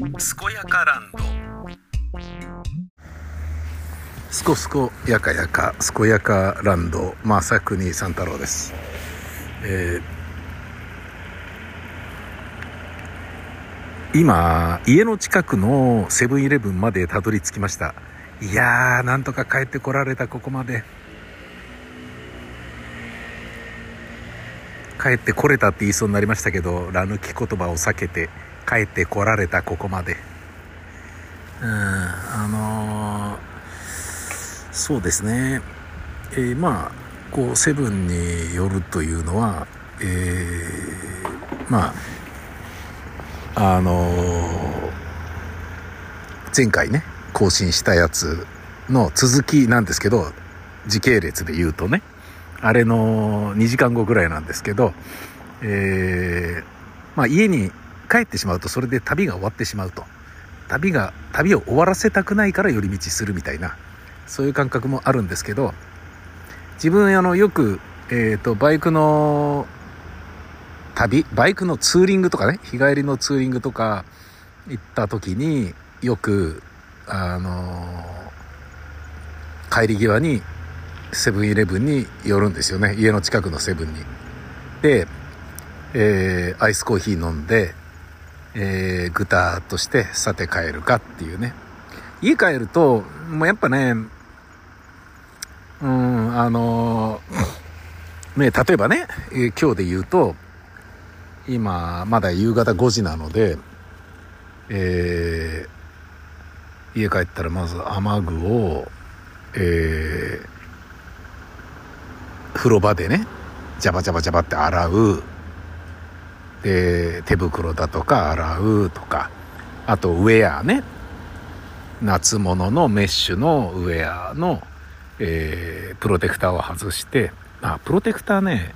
健やかランド。すこすこやかやか健やかランド。正国三太郎です、えー今家の近くのセブンイレブンまでたどり着きました。いやーなんとか帰ってこられたここまで。帰ってこれたって言いそうになりましたけどラ抜き言葉を避けて。帰ってこられたここまで。うんあのーそうですね。えーまあこうセブンによるというのはえーまああの前回ね更新したやつの続きなんですけど時系列で言うとねあれの2時間後ぐらいなんですけど、えーまあ、家に帰ってしまうとそれで旅が終わってしまうと。旅が旅を終わらせたくないから寄り道するみたいな。そういう感覚もあるんですけど。自分あのよく、えー、とバイクの旅バイクのツーリングとかね日帰りのツーリングとか行った時によくあの帰り際にセブンイレブンに寄るんですよね。家の近くのセブンに。で、えーアイスコーヒー飲んで、えーぐたっとしてさて帰るかっていうね。家帰るともうやっぱねうんあのーね例えばね、えー今日で言うと今まだ夕方5時なのでえー家帰ったらまず雨具をえー風呂場でねジャバジャバジャバって洗う。で手袋だとか洗うとかあとウェアね。夏物のメッシュのウェアの、えープロテクターを外してあプロテクターね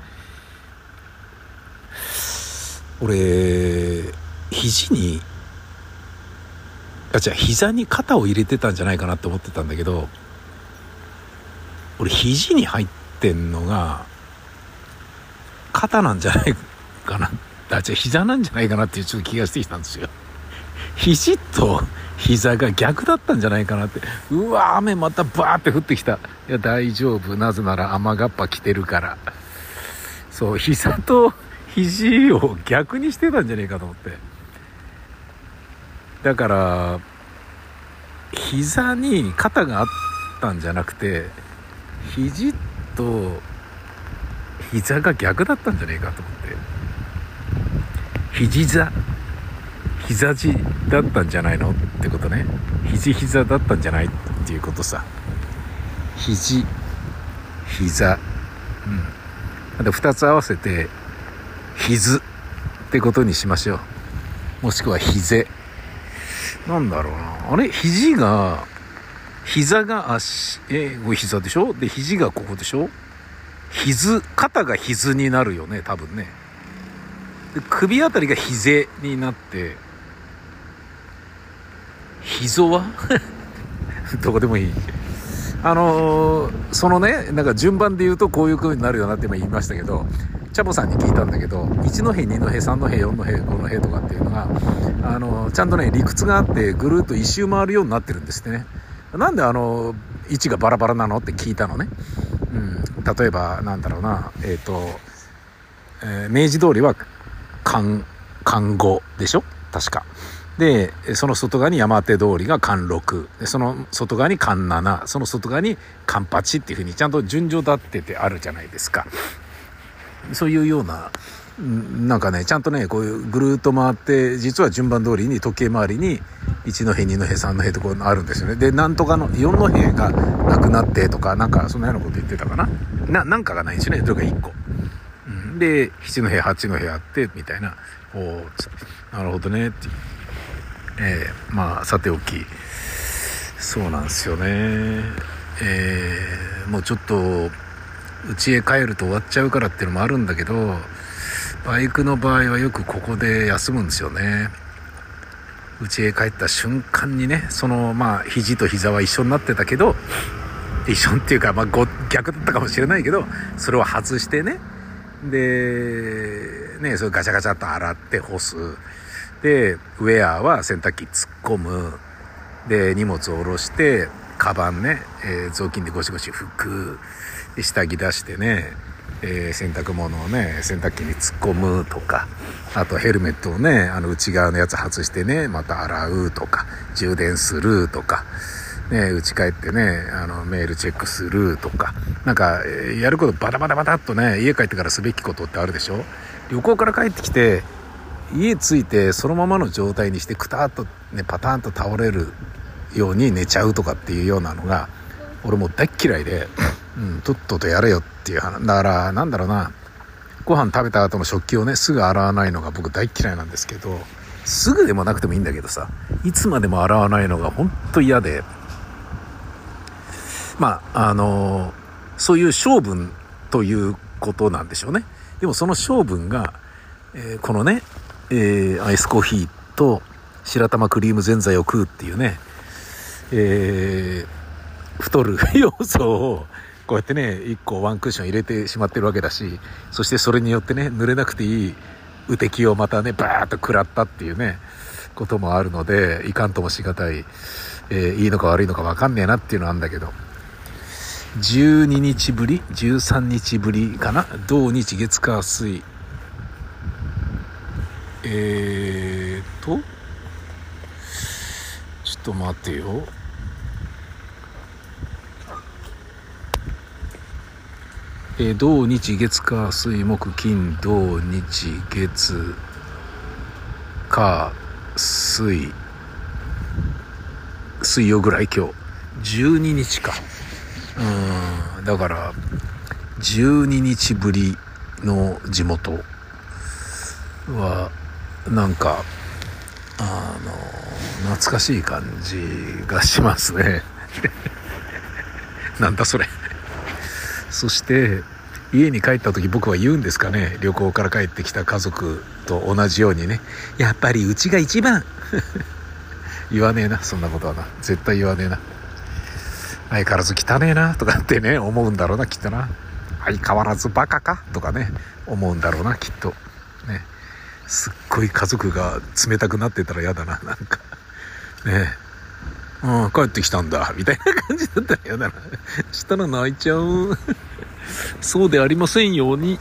俺肘にあじゃあ膝に肩を入れてたんじゃないかなって思ってたんだけど俺肘に入ってんのが肩なんじゃないかなあじゃ膝なんじゃないかなっていうちょっと気がしてきたんですよ。肘と膝が逆だったんじゃないかなって。うわ雨またバーって降ってきた。いや大丈夫。なぜなら雨がっぱ来てるから。そう膝と肘を逆にしてたんじゃねえかと思って。だから膝に肩があったんじゃなくて肘と膝が逆だったんじゃねえかと思って。肘座膝地だったんじゃないのってことね。肘膝だったんじゃないっていうことさ。肘膝。うん。で2つ合わせて肘ってことにしましょう。もしくは膝。なんだろうな。あれ？肘が膝が足。えこれ膝でしょ？で肘がここでしょ？肘肩が肘になるよね多分ね。首あたりが膝になって膝は？どこでもいい。あのーそのねなんか順番で言うとこういう風になるよなって今言いましたけどチャボさんに聞いたんだけど一の辺二の辺三の辺四の辺五の辺とかっていうのがあのーちゃんとね理屈があってぐるっと一周回るようになってるんですってね。なんであの位置がバラバラなのって聞いたのね、うん、例えばなんだろうな。えっ、と、えー明治通りは環環五でしょ？確か。でその外側に山手通りが環六その外側に環七その外側に環八っていうふうにちゃんと順序立っててあるじゃないですか。そういうようななんかねちゃんとねこういうぐるっと回って実は順番通りに時計回りに1の辺2の辺3の辺とこうあるんですよね。でなんとかの4の辺がなくなってとかなんかそんなようなこと言ってたかな？ななんかがないんですよね。どれか1個。で7の部屋8の部屋あってみたいな。おーつなるほどねって。えーまあさておき。そうなんですよね。えーもうちょっと家へ帰ると終わっちゃうからっていうのもあるんだけどバイクの場合はよくここで休むんですよね。家へ帰った瞬間にねそのまあ肘と膝は一緒になってたけど一緒っていうか、まあ、ご逆だったかもしれないけどそれを外してねでねそれガチャガチャと洗って干す。でウェアは洗濯機突っ込む。で荷物を下ろしてカバンね、えー、雑巾でゴシゴシ拭く。下着出してね、えー、洗濯物をね洗濯機に突っ込むとか。あとヘルメットをねあの内側のやつ外してねまた洗うとか。充電するとか。ね、家帰ってね、あの、メールチェックするとか、なんか、やることバタバタバタっとね、家帰ってからすべきことってあるでしょ？旅行から帰ってきて、家着いてそのままの状態にしてくたっとね、パターンと倒れるように寝ちゃうとかっていうようなのが俺もう大っ嫌いで、うん、とっととやれよっていう話。だからなんだろうなご飯食べた後の食器をねすぐ洗わないのが僕大っ嫌いなんですけどすぐでもなくてもいいんだけどさいつまでも洗わないのが本当嫌でまああのそういう性分ということなんでしょうね。でもその性分が、えー、このね、えー、アイスコーヒーと白玉クリームぜんざいを食うっていうねえー、太る要素をこうやってね1個ワンクッション入れてしまってるわけだしそしてそれによってね濡れなくていい雨滴をまたねバーッと食らったっていうねこともあるのでいかんともしがたい、えー、いいのか悪いのか分かんねえなっていうのはあるんだけど。12日ぶり13日ぶりかな？土日月火水。えーとちょっと待ってよ。えー、土日月火水木金土日月火水。水曜ぐらい今日。12日か。うん。だから12日ぶりの地元はなんかあの懐かしい感じがしますね。なんだそれ。そして家に帰った時僕は言うんですかね。旅行から帰ってきた家族と同じようにね。やっぱりうちが一番。言わねえなそんなことはな。絶対言わねえな。相変わらず汚ねえなとかってね思うんだろうなきっとな相変わらずバカかとかね思うんだろうなきっとねすっごい家族が冷たくなってたら嫌だななんかねうん、帰ってきたんだ、みたいな感じだったら嫌だな。したら泣いちゃう。そうでありませんように。